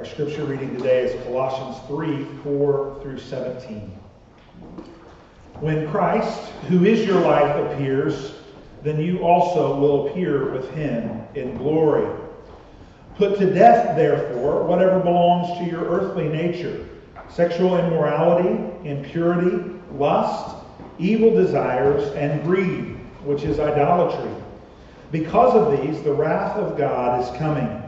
Our scripture reading today is Colossians 3 4 through 17. When Christ, who is your life, appears, then you also will appear with him in glory. Put to death, therefore, whatever belongs to your earthly nature sexual immorality, impurity, lust, evil desires, and greed, which is idolatry. Because of these, the wrath of God is coming.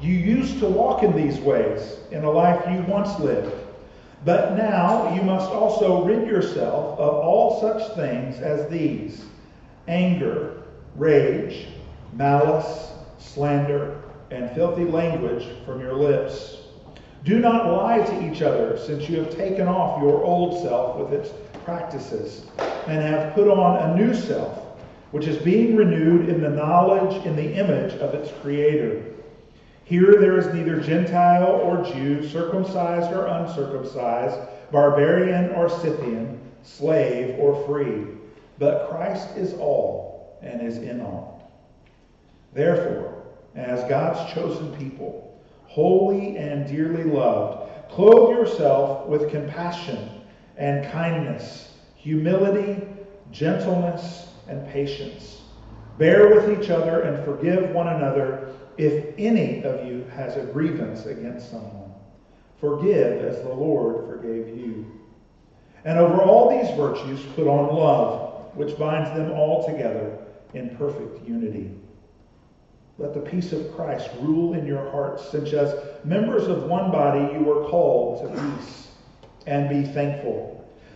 You used to walk in these ways in a life you once lived. But now you must also rid yourself of all such things as these anger, rage, malice, slander, and filthy language from your lips. Do not lie to each other, since you have taken off your old self with its practices, and have put on a new self, which is being renewed in the knowledge, in the image of its Creator. Here there is neither Gentile or Jew, circumcised or uncircumcised, barbarian or Scythian, slave or free, but Christ is all and is in all. Therefore, as God's chosen people, holy and dearly loved, clothe yourself with compassion and kindness, humility, gentleness, and patience. Bear with each other and forgive one another if any of you has a grievance against someone. Forgive as the Lord forgave you. And over all these virtues, put on love, which binds them all together in perfect unity. Let the peace of Christ rule in your hearts, since as members of one body you were called to peace, and be thankful.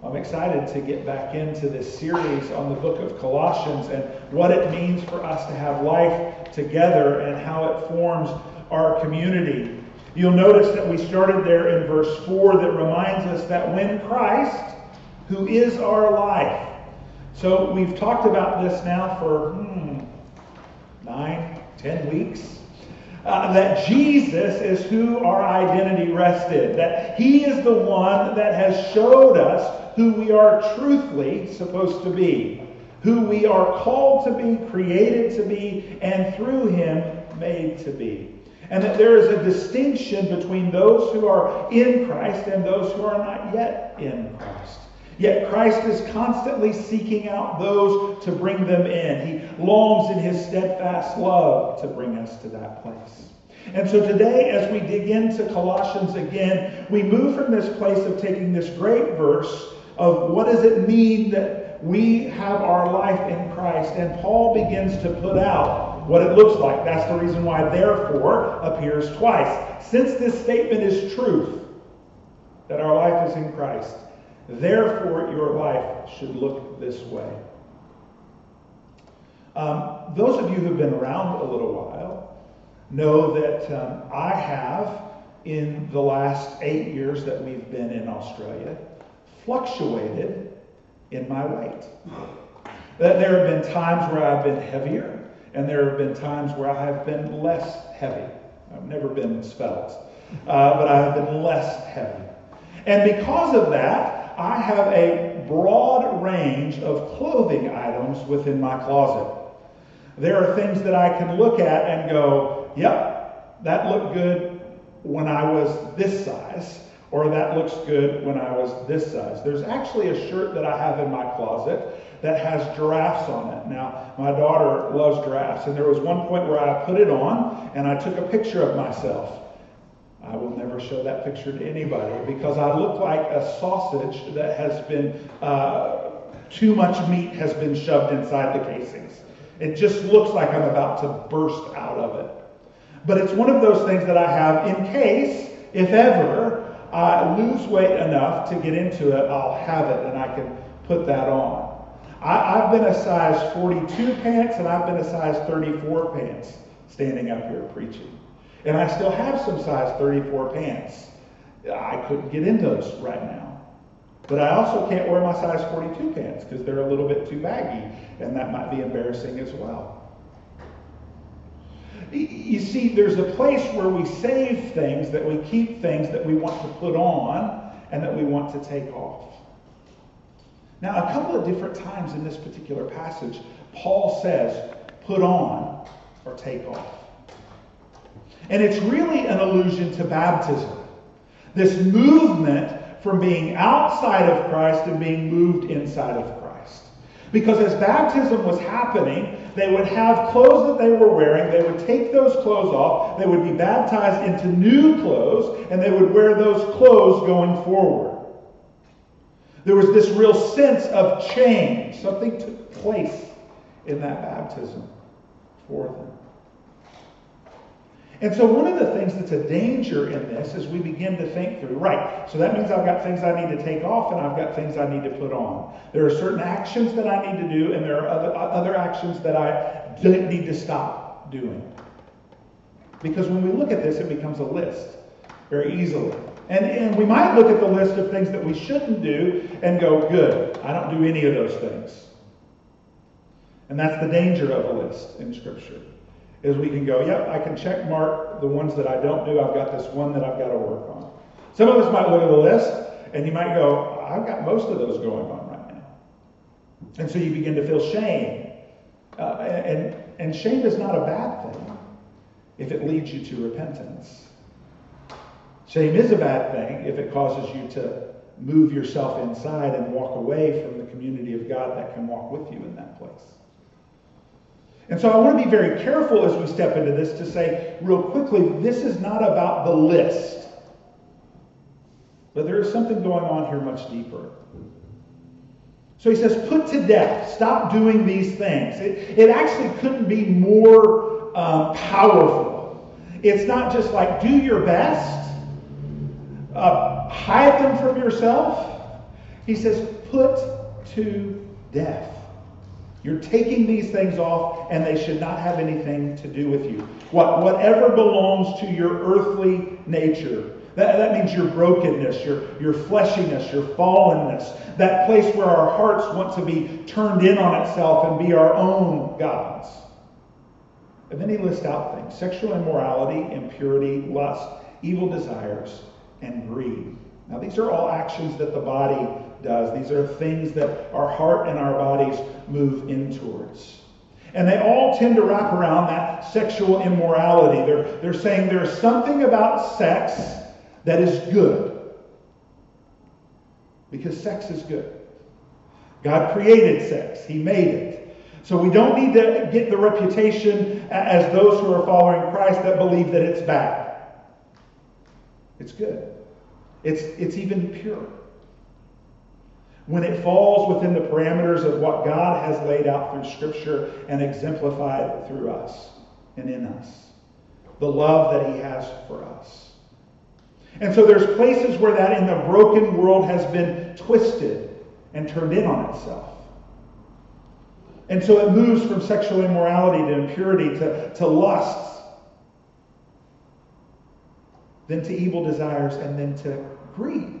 I'm excited to get back into this series on the book of Colossians and what it means for us to have life together and how it forms our community. You'll notice that we started there in verse 4 that reminds us that when Christ, who is our life, so we've talked about this now for hmm, nine, 10 weeks. Uh, that Jesus is who our identity rested, that He is the one that has showed us who we are truthfully supposed to be, who we are called to be, created to be, and through Him made to be. And that there is a distinction between those who are in Christ and those who are not yet in Christ. Yet Christ is constantly seeking out those to bring them in. He longs in his steadfast love to bring us to that place. And so today, as we dig into Colossians again, we move from this place of taking this great verse of what does it mean that we have our life in Christ. And Paul begins to put out what it looks like. That's the reason why therefore appears twice. Since this statement is truth, that our life is in Christ, Therefore, your life should look this way. Um, those of you who've been around a little while know that um, I have, in the last eight years that we've been in Australia, fluctuated in my weight. That there have been times where I've been heavier, and there have been times where I have been less heavy. I've never been svelte, uh, but I have been less heavy. And because of that, I have a broad range of clothing items within my closet. There are things that I can look at and go, yep, that looked good when I was this size, or that looks good when I was this size. There's actually a shirt that I have in my closet that has giraffes on it. Now, my daughter loves giraffes, and there was one point where I put it on and I took a picture of myself. I will never show that picture to anybody because I look like a sausage that has been, uh, too much meat has been shoved inside the casings. It just looks like I'm about to burst out of it. But it's one of those things that I have in case, if ever, I lose weight enough to get into it, I'll have it and I can put that on. I, have been a size 42 pants and I've been a size 34 pants standing up here preaching. And I still have some size 34 pants. I couldn't get in those right now. But I also can't wear my size 42 pants because they're a little bit too baggy, and that might be embarrassing as well. You see, there's a place where we save things, that we keep things that we want to put on and that we want to take off. Now, a couple of different times in this particular passage, Paul says, put on or take off. And it's really an allusion to baptism. This movement from being outside of Christ and being moved inside of. Because as baptism was happening, they would have clothes that they were wearing. They would take those clothes off. They would be baptized into new clothes, and they would wear those clothes going forward. There was this real sense of change. Something took place in that baptism for them. And so, one of the things that's a danger in this is we begin to think through, right, so that means I've got things I need to take off and I've got things I need to put on. There are certain actions that I need to do, and there are other, uh, other actions that I need to stop doing. Because when we look at this, it becomes a list very easily. And, and we might look at the list of things that we shouldn't do and go, good, I don't do any of those things. And that's the danger of a list in Scripture is we can go, yep, I can check mark the ones that I don't do. I've got this one that I've got to work on. Some of us might look at the list and you might go, I've got most of those going on right now. And so you begin to feel shame. Uh, and, and shame is not a bad thing if it leads you to repentance. Shame is a bad thing if it causes you to move yourself inside and walk away from the community of God that can walk with you in that place. And so I want to be very careful as we step into this to say, real quickly, this is not about the list. But there is something going on here much deeper. So he says, put to death. Stop doing these things. It, it actually couldn't be more um, powerful. It's not just like do your best, uh, hide them from yourself. He says, put to death. You're taking these things off, and they should not have anything to do with you. What, whatever belongs to your earthly nature, that, that means your brokenness, your, your fleshiness, your fallenness, that place where our hearts want to be turned in on itself and be our own gods. And then he lists out things sexual immorality, impurity, lust, evil desires, and greed. Now, these are all actions that the body does. These are things that our heart and our bodies move in towards. And they all tend to wrap around that sexual immorality. They're, they're saying there's something about sex that is good. Because sex is good. God created sex, He made it. So we don't need to get the reputation as those who are following Christ that believe that it's bad. It's good. It's, it's even pure when it falls within the parameters of what God has laid out through Scripture and exemplified through us and in us. The love that He has for us. And so there's places where that in the broken world has been twisted and turned in on itself. And so it moves from sexual immorality to impurity to, to lusts, then to evil desires, and then to greed.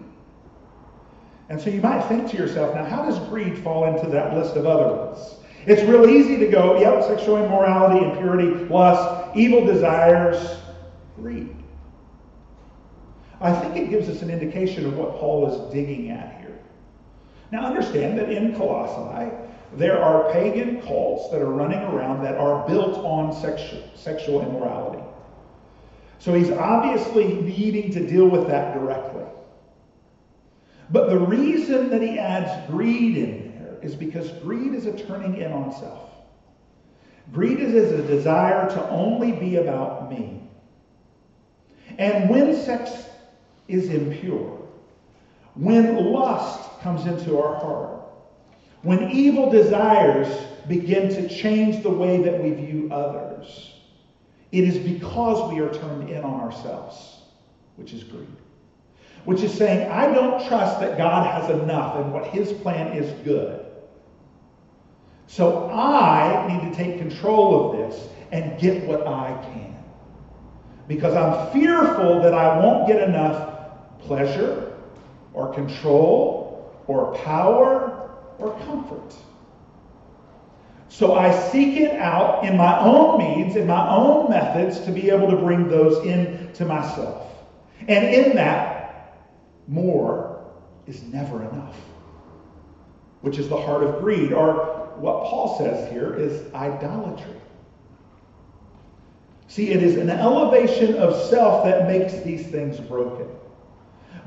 And so you might think to yourself, now how does greed fall into that list of other ones? It's real easy to go, yep, sexual immorality, impurity, lust, evil desires, greed. I think it gives us an indication of what Paul is digging at here. Now understand that in Colossae, there are pagan cults that are running around that are built on sexual, sexual immorality. So he's obviously needing to deal with that directly. But the reason that he adds greed in there is because greed is a turning in on self. Greed is a desire to only be about me. And when sex is impure, when lust comes into our heart, when evil desires begin to change the way that we view others, it is because we are turned in on ourselves, which is greed which is saying, I don't trust that God has enough and what his plan is good. So I need to take control of this and get what I can. because I'm fearful that I won't get enough pleasure or control or power or comfort. So I seek it out in my own means, in my own methods, to be able to bring those into myself. And in that, more is never enough, which is the heart of greed, or what Paul says here is idolatry. See, it is an elevation of self that makes these things broken.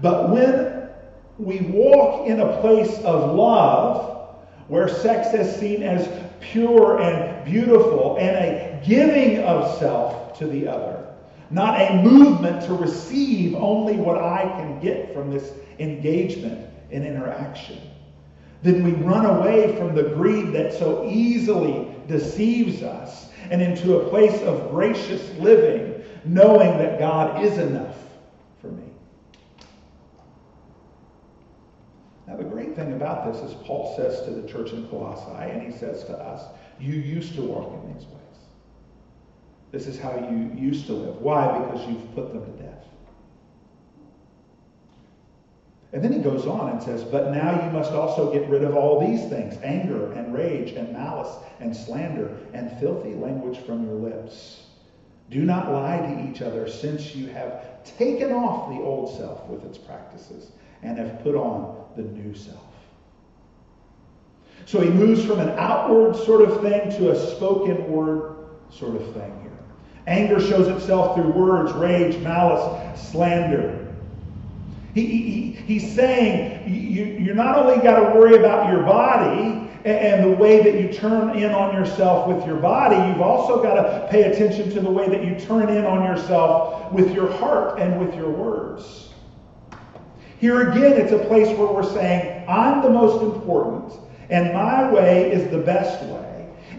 But when we walk in a place of love, where sex is seen as pure and beautiful and a giving of self to the other, not a movement to receive only what I can get from this engagement and interaction. Then we run away from the greed that so easily deceives us and into a place of gracious living, knowing that God is enough for me. Now, the great thing about this is Paul says to the church in Colossae, and he says to us, you used to walk in these ways. This is how you used to live. Why? Because you've put them to death. And then he goes on and says, But now you must also get rid of all these things anger and rage and malice and slander and filthy language from your lips. Do not lie to each other, since you have taken off the old self with its practices and have put on the new self. So he moves from an outward sort of thing to a spoken word sort of thing here. Anger shows itself through words, rage, malice, slander. He, he, he's saying you, you not only got to worry about your body and the way that you turn in on yourself with your body, you've also got to pay attention to the way that you turn in on yourself with your heart and with your words. Here again, it's a place where we're saying, I'm the most important, and my way is the best way.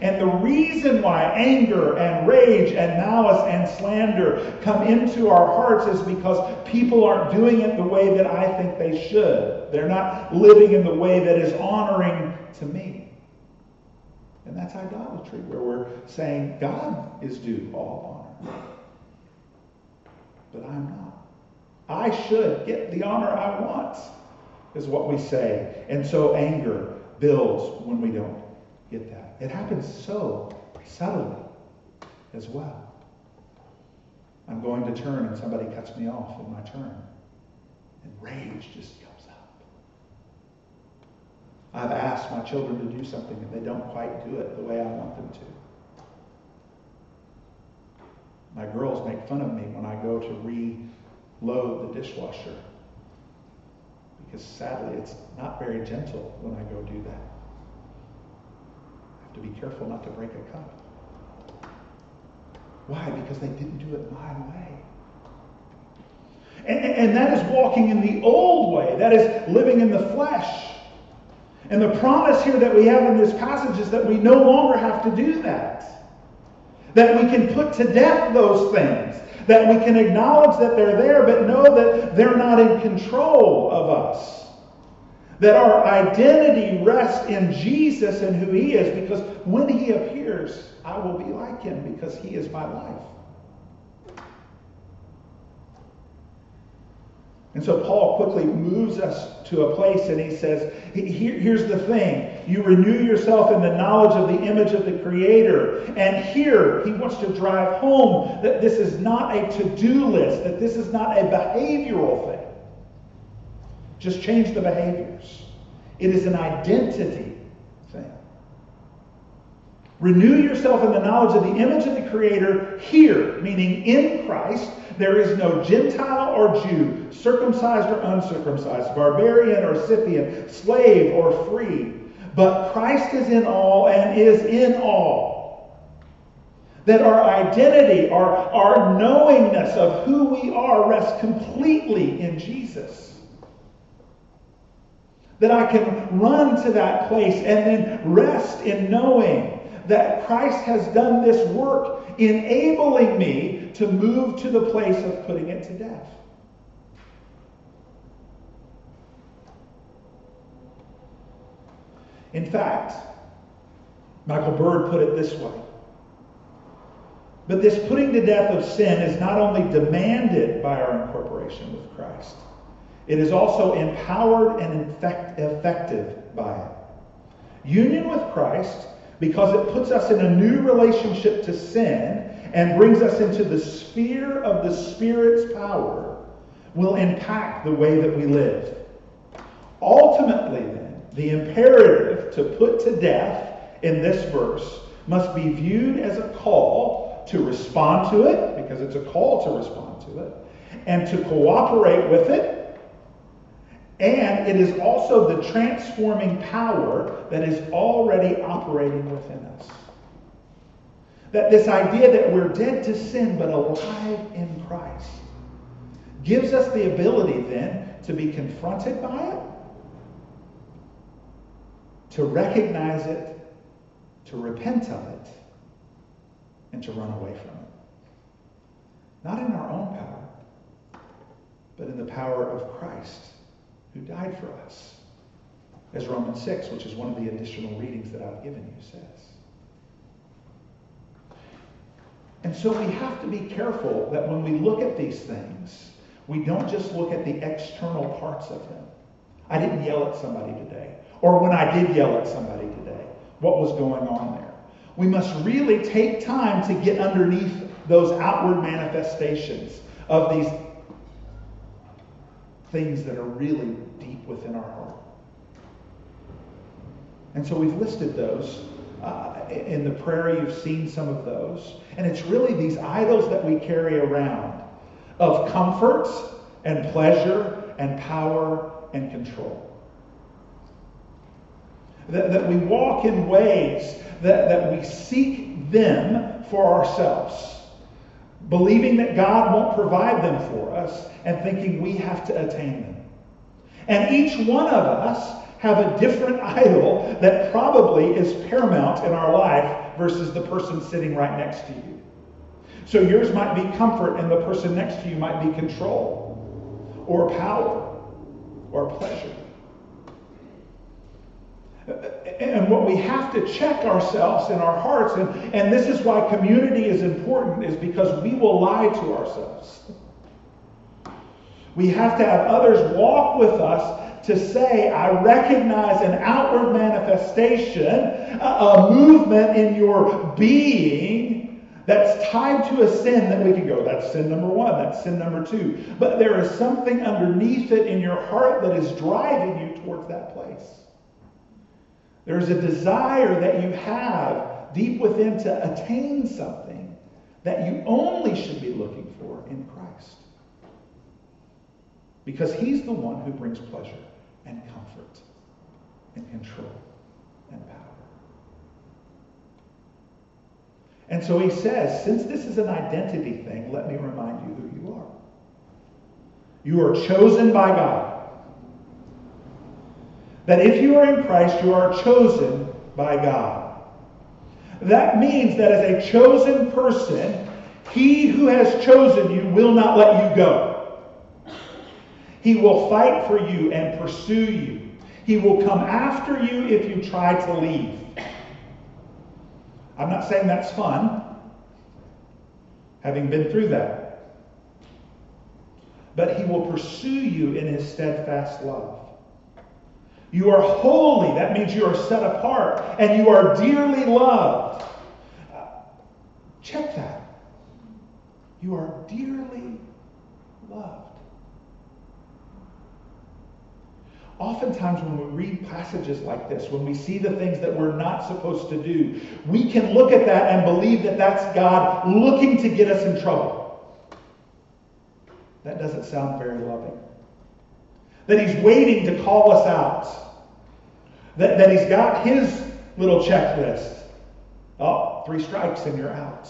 And the reason why anger and rage and malice and slander come into our hearts is because people aren't doing it the way that I think they should. They're not living in the way that is honoring to me. And that's idolatry, where we're saying God is due all honor. But I'm not. I should get the honor I want, is what we say. And so anger builds when we don't get that. It happens so subtly as well. I'm going to turn and somebody cuts me off in my turn. And rage just comes up. I've asked my children to do something and they don't quite do it the way I want them to. My girls make fun of me when I go to reload the dishwasher because sadly it's not very gentle when I go do that to be careful not to break a cup. Why? Because they didn't do it my way. And, and, that is walking in the old way. That is living in the flesh. And the promise here that we have in this passage is that we no longer have to do that. That we can put to death those things. That we can acknowledge that they're there, but know that they're not in control of us. That our identity rests in Jesus and who he is, because when he appears, I will be like him because he is my life. And so Paul quickly moves us to a place and he says, here's the thing. You renew yourself in the knowledge of the image of the Creator. And here he wants to drive home that this is not a to do list, that this is not a behavioral thing. Just change the behaviors. It is an identity thing. Renew yourself in the knowledge of the image of the Creator here, meaning in Christ. There is no Gentile or Jew, circumcised or uncircumcised, barbarian or Scythian, slave or free. But Christ is in all and is in all. That our identity, our, our knowingness of who we are rests completely in Jesus that I can run to that place and then rest in knowing that Christ has done this work, enabling me to move to the place of putting it to death. In fact, Michael Bird put it this way But this putting to death of sin is not only demanded by our incorporation with Christ, it is also empowered and effective by it. Union with Christ, because it puts us in a new relationship to sin and brings us into the sphere of the Spirit's power, will impact the way that we live. Ultimately, then, the imperative to put to death in this verse must be viewed as a call to respond to it, because it's a call to respond to it, and to cooperate with it. And it is also the transforming power that is already operating within us. That this idea that we're dead to sin but alive in Christ gives us the ability then to be confronted by it, to recognize it, to repent of it, and to run away from it. Not in our own power, but in the power of Christ who died for us. As Romans 6, which is one of the additional readings that I've given you, says. And so we have to be careful that when we look at these things, we don't just look at the external parts of them. I didn't yell at somebody today. Or when I did yell at somebody today, what was going on there? We must really take time to get underneath those outward manifestations of these things that are really deep within our heart. And so we've listed those. Uh, in the prayer, you've seen some of those. And it's really these idols that we carry around of comfort and pleasure and power and control. That, that we walk in ways that, that we seek them for ourselves, believing that God won't provide them for us and thinking we have to attain them. And each one of us have a different idol that probably is paramount in our life versus the person sitting right next to you. So yours might be comfort, and the person next to you might be control, or power, or pleasure. And what we have to check ourselves in our hearts, and, and this is why community is important, is because we will lie to ourselves. We have to have others walk with us to say, I recognize an outward manifestation, a, a movement in your being that's tied to a sin that we can go, that's sin number one, that's sin number two. But there is something underneath it in your heart that is driving you towards that place. There's a desire that you have deep within to attain something that you only should be looking for in Christ. Because He's the one who brings pleasure and comfort and control and power. And so he says, since this is an identity thing, let me remind you who you are. You are chosen by God. That if you are in Christ, you are chosen by God. That means that as a chosen person, he who has chosen you will not let you go. He will fight for you and pursue you. He will come after you if you try to leave. I'm not saying that's fun, having been through that. But he will pursue you in his steadfast love. You are holy. That means you are set apart and you are dearly loved. Check that. You are dearly loved. Oftentimes, when we read passages like this, when we see the things that we're not supposed to do, we can look at that and believe that that's God looking to get us in trouble. That doesn't sound very loving. That He's waiting to call us out. That, that He's got His little checklist. Oh, three strikes and you're out.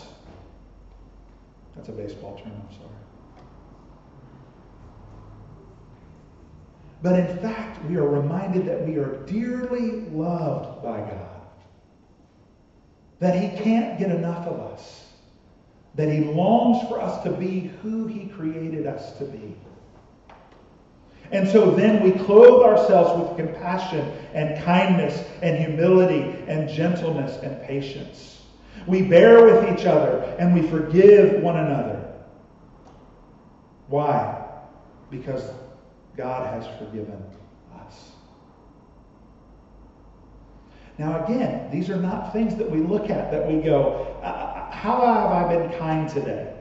That's a baseball term, I'm sorry. But in fact, we are reminded that we are dearly loved by God. That He can't get enough of us. That He longs for us to be who He created us to be. And so then we clothe ourselves with compassion and kindness and humility and gentleness and patience. We bear with each other and we forgive one another. Why? Because God has forgiven us. Now, again, these are not things that we look at that we go, uh, uh, How have I been kind today?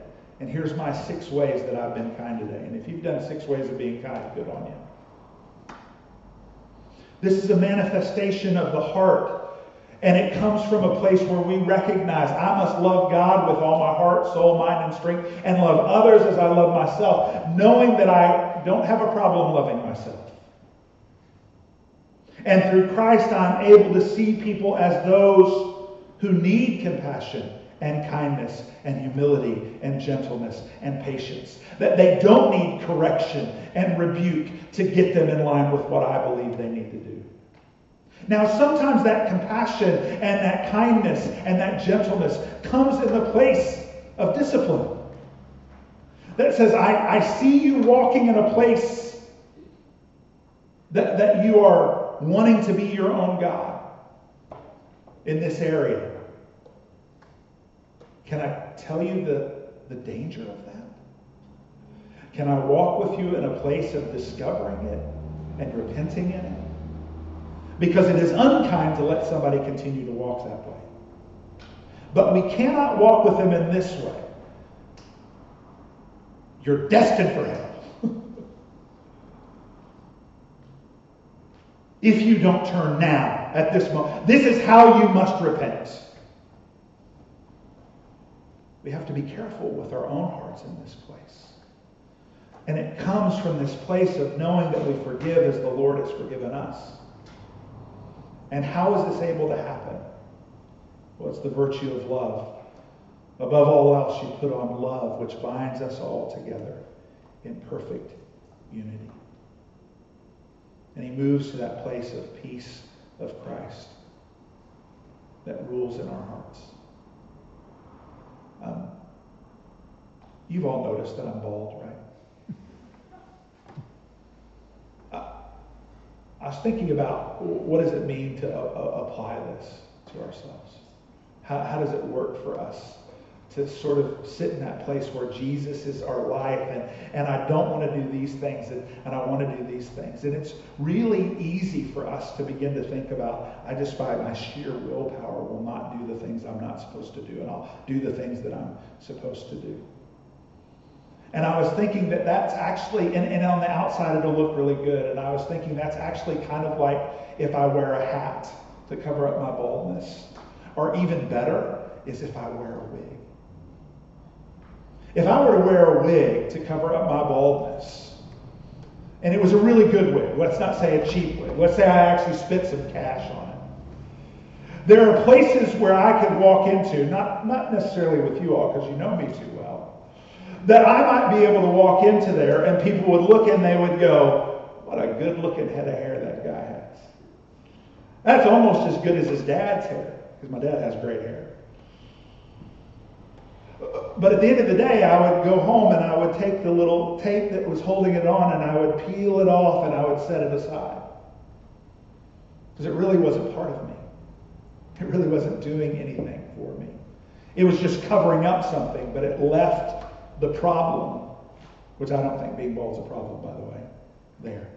And here's my six ways that I've been kind today. And if you've done six ways of being kind, good on you. This is a manifestation of the heart. And it comes from a place where we recognize I must love God with all my heart, soul, mind, and strength, and love others as I love myself, knowing that I don't have a problem loving myself. And through Christ, I'm able to see people as those who need compassion and kindness and humility and gentleness and patience. That they don't need correction and rebuke to get them in line with what I believe they need to do. Now, sometimes that compassion and that kindness and that gentleness comes in the place of discipline. That says, I, I see you walking in a place that, that you are wanting to be your own God in this area. Can I tell you the, the danger of that? Can I walk with you in a place of discovering it and repenting in it? Because it is unkind to let somebody continue to walk that way. But we cannot walk with them in this way. You're destined for hell. if you don't turn now, at this moment, this is how you must repent. We have to be careful with our own hearts in this place. And it comes from this place of knowing that we forgive as the Lord has forgiven us. And how is this able to happen? Well, it's the virtue of love. Above all else, you put on love, which binds us all together in perfect unity. And he moves to that place of peace of Christ that rules in our hearts. Um, you've all noticed that I'm bald, right? uh, I was thinking about what does it mean to uh, apply this to ourselves? How, how does it work for us? To sort of sit in that place where Jesus is our life and, and I don't want to do these things and, and I want to do these things. And it's really easy for us to begin to think about, I just by my sheer willpower will not do the things I'm not supposed to do and I'll do the things that I'm supposed to do. And I was thinking that that's actually, and, and on the outside it'll look really good. And I was thinking that's actually kind of like if I wear a hat to cover up my baldness. Or even better is if I wear a wig. If I were to wear a wig to cover up my baldness, and it was a really good wig, let's not say a cheap wig, let's say I actually spent some cash on it. There are places where I could walk into, not, not necessarily with you all because you know me too well, that I might be able to walk into there and people would look and they would go, What a good looking head of hair that guy has. That's almost as good as his dad's hair, because my dad has great hair. But at the end of the day, I would go home and I would take the little tape that was holding it on and I would peel it off and I would set it aside. Because it really wasn't part of me. It really wasn't doing anything for me. It was just covering up something, but it left the problem, which I don't think being bald is a problem, by the way, there.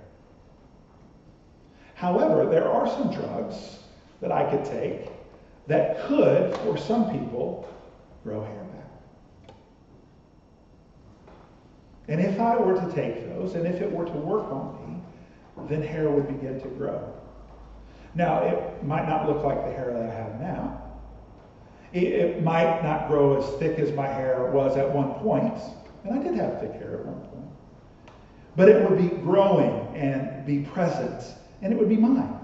However, there are some drugs that I could take that could, for some people, grow hair And if I were to take those, and if it were to work on me, then hair would begin to grow. Now, it might not look like the hair that I have now. It, it might not grow as thick as my hair was at one point, and I did have thick hair at one point. But it would be growing and be present, and it would be mine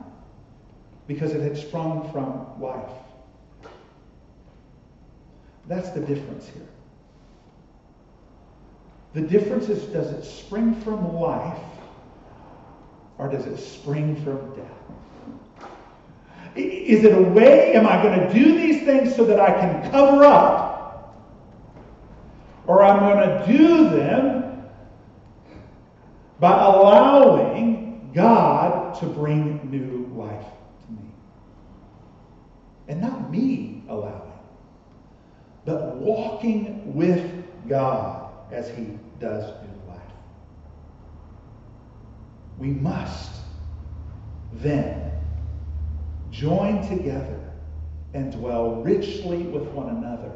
because it had sprung from life. That's the difference here. The difference is does it spring from life or does it spring from death? Is it a way, am I going to do these things so that I can cover up? Or I'm going to do them by allowing God to bring new life to me. And not me allowing. but walking with God as he does new life. We must then join together and dwell richly with one another,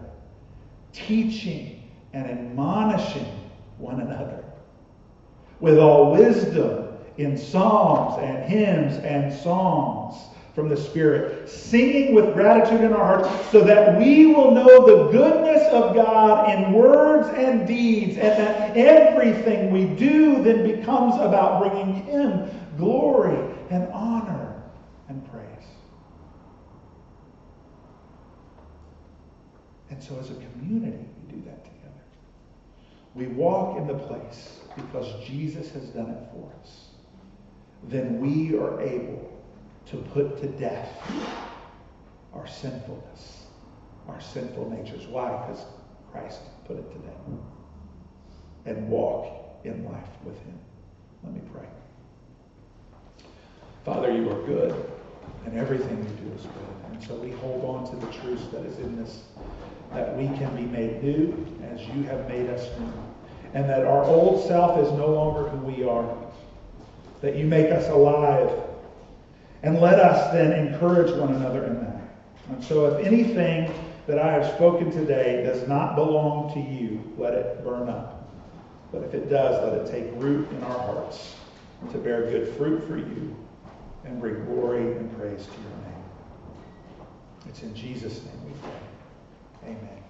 teaching and admonishing one another with all wisdom in psalms and hymns and songs from the Spirit, singing with gratitude in our hearts, so that we will know the goodness of God in words and deeds, and that everything we do then becomes about bringing Him glory and honor and praise. And so, as a community, we do that together. We walk in the place because Jesus has done it for us. Then we are able to put to death our sinfulness, our sinful natures. Why? Because Christ put it to death. And walk in life with Him. Let me pray. Father, you are good, and everything you do is good. And so we hold on to the truth that is in this, that we can be made new as you have made us new. And that our old self is no longer who we are. That you make us alive and let us then encourage one another in that. And so if anything that I have spoken today does not belong to you, let it burn up. But if it does, let it take root in our hearts to bear good fruit for you and bring glory and praise to your name. It's in Jesus' name we pray. Amen.